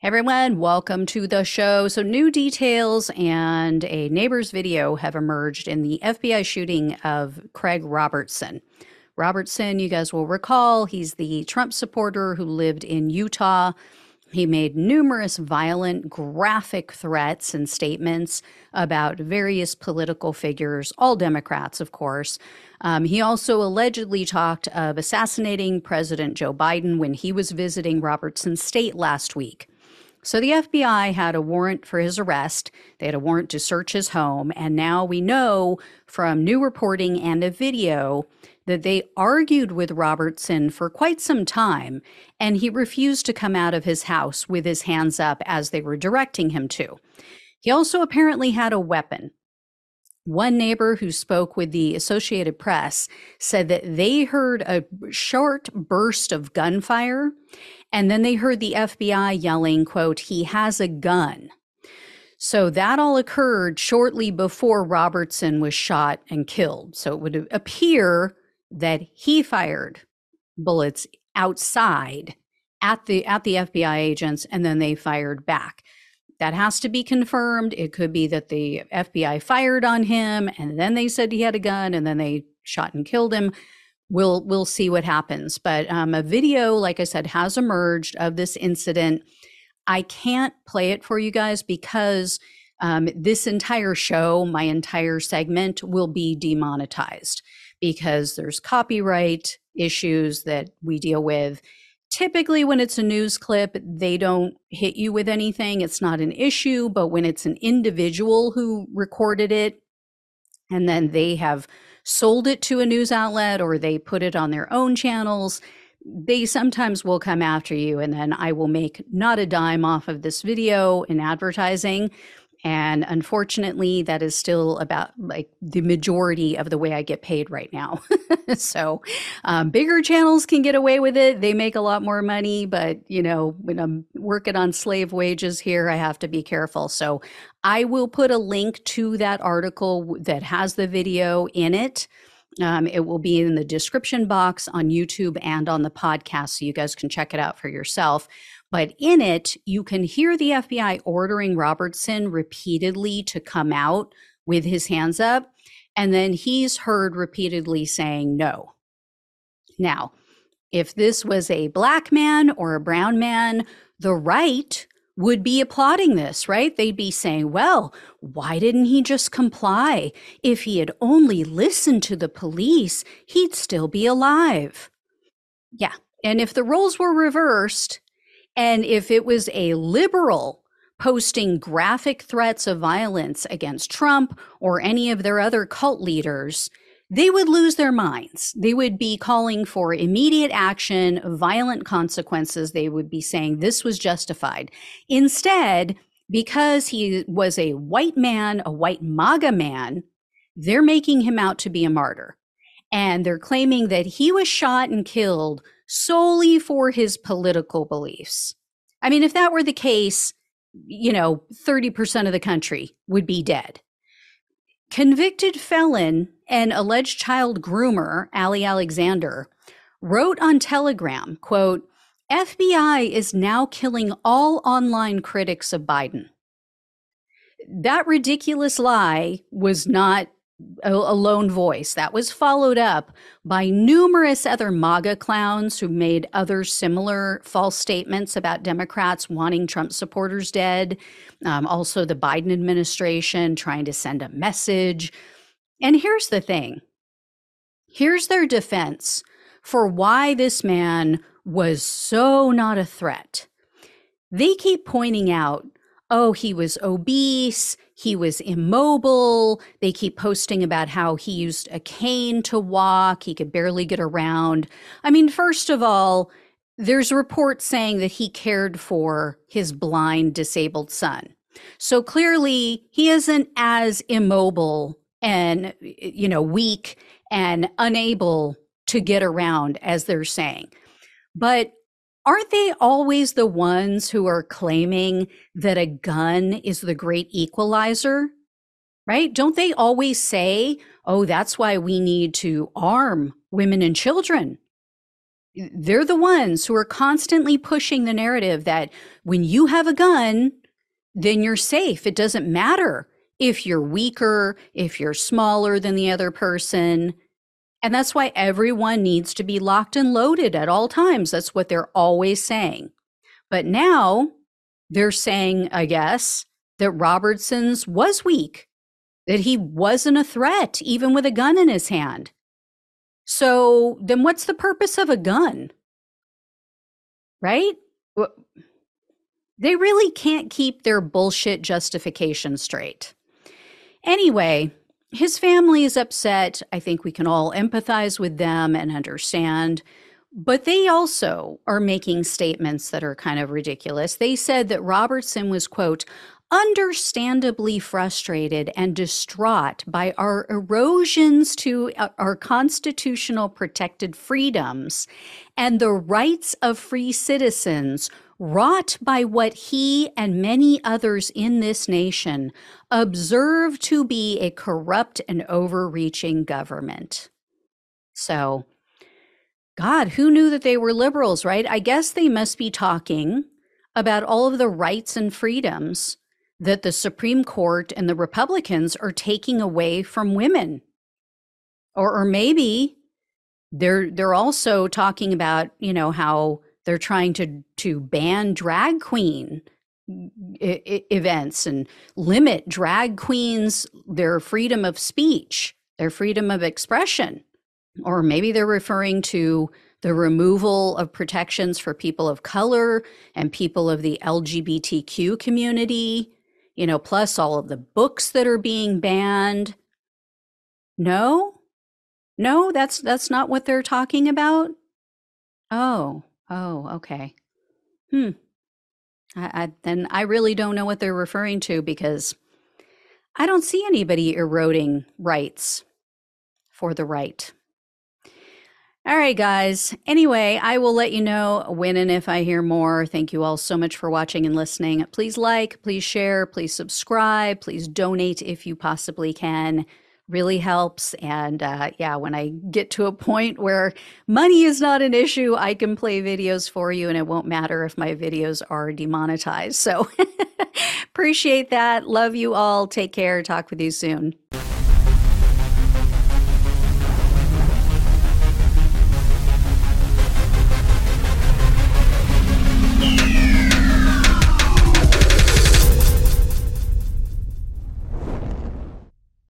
everyone, welcome to the show. So, new details and a neighbor's video have emerged in the FBI shooting of Craig Robertson. Robertson, you guys will recall, he's the Trump supporter who lived in Utah. He made numerous violent, graphic threats and statements about various political figures, all Democrats, of course. Um, he also allegedly talked of assassinating President Joe Biden when he was visiting Robertson's state last week. So the FBI had a warrant for his arrest. They had a warrant to search his home. And now we know from new reporting and a video that they argued with Robertson for quite some time, and he refused to come out of his house with his hands up as they were directing him to. He also apparently had a weapon. One neighbor who spoke with the Associated Press said that they heard a short burst of gunfire and then they heard the FBI yelling, quote, he has a gun. So that all occurred shortly before Robertson was shot and killed. So it would appear that he fired bullets outside at the at the FBI agents and then they fired back. That has to be confirmed. It could be that the FBI fired on him and then they said he had a gun and then they shot and killed him we'll we'll see what happens. But um, a video, like I said, has emerged of this incident. I can't play it for you guys because um, this entire show, my entire segment, will be demonetized because there's copyright issues that we deal with. Typically, when it's a news clip, they don't hit you with anything. It's not an issue. But when it's an individual who recorded it and then they have sold it to a news outlet or they put it on their own channels, they sometimes will come after you and then I will make not a dime off of this video in advertising. And unfortunately, that is still about like the majority of the way I get paid right now. so, um, bigger channels can get away with it. They make a lot more money. But, you know, when I'm working on slave wages here, I have to be careful. So, I will put a link to that article that has the video in it. Um, it will be in the description box on YouTube and on the podcast, so you guys can check it out for yourself. But in it, you can hear the FBI ordering Robertson repeatedly to come out with his hands up. And then he's heard repeatedly saying no. Now, if this was a black man or a brown man, the right would be applauding this, right? They'd be saying, well, why didn't he just comply? If he had only listened to the police, he'd still be alive. Yeah. And if the roles were reversed, and if it was a liberal posting graphic threats of violence against Trump or any of their other cult leaders, they would lose their minds. They would be calling for immediate action, violent consequences. They would be saying this was justified. Instead, because he was a white man, a white MAGA man, they're making him out to be a martyr. And they're claiming that he was shot and killed solely for his political beliefs. I mean, if that were the case, you know, 30% of the country would be dead. Convicted felon and alleged child groomer Ali Alexander wrote on Telegram, quote, FBI is now killing all online critics of Biden. That ridiculous lie was not a, a, lone voice. That was followed up by numerous other MAGA clowns who made other similar false statements about Democrats wanting Trump supporters dead. Um, also, the Biden administration trying to send a message. And here's the thing here's their defense for why this man was so not a threat. They keep pointing out oh, he was obese, he was immobile. They keep posting about how he used a cane to walk, he could barely get around. I mean, first of all, there's reports saying that he cared for his blind, disabled son. So clearly, he isn't as immobile and, you know, weak and unable to get around as they're saying. But aren't they always the ones who are claiming that a gun is the great equalizer? Right? Don't they always say, oh, that's why we need to arm women and children? they're the ones who are constantly pushing the narrative that when you have a gun, then you're safe. It doesn't matter if you're weaker, if you're smaller than the other person. And that's why everyone needs to be locked and loaded at all times. That's what they're always saying. But now they're saying, I guess, that Robertson's was weak, that he wasn't a threat, even with a gun in his hand. So then what's the purpose of a gun? Right? They really can't keep their bullshit justification straight. Anyway, his family is upset. I think we can all empathize with them and understand. But they also are making statements that are kind of ridiculous. They said that Robertson was, quote, understandably frustrated and distraught by our erosions to uh, our constitutional protected freedoms and the rights of free citizens wrought by what he and many others in this nation observe to be a corrupt and overreaching government. So, God, who knew that they were liberals, right? I guess they must be talking about all of the rights and freedoms that the Supreme Court and the Republicans are taking away from women. Or, or maybe they're they're also talking about, you know, how they're trying to to ban drag queen I- events and limit drag queens their freedom of speech, their freedom of expression. Or maybe they're referring to the removal of protections for people of color and people of the LGBTQ community you know, plus all of the books that are being banned. No? No, that's that's not what they're talking about? Oh, oh, okay. Hmm. I, I then I really don't know what they're referring to because I don't see anybody eroding rights for the right. All right, guys. Anyway, I will let you know when and if I hear more. Thank you all so much for watching and listening. Please like, please share, please subscribe, please donate if you possibly can. Really helps. And uh, yeah, when I get to a point where money is not an issue, I can play videos for you and it won't matter if my videos are demonetized. So appreciate that. Love you all. Take care. Talk with you soon.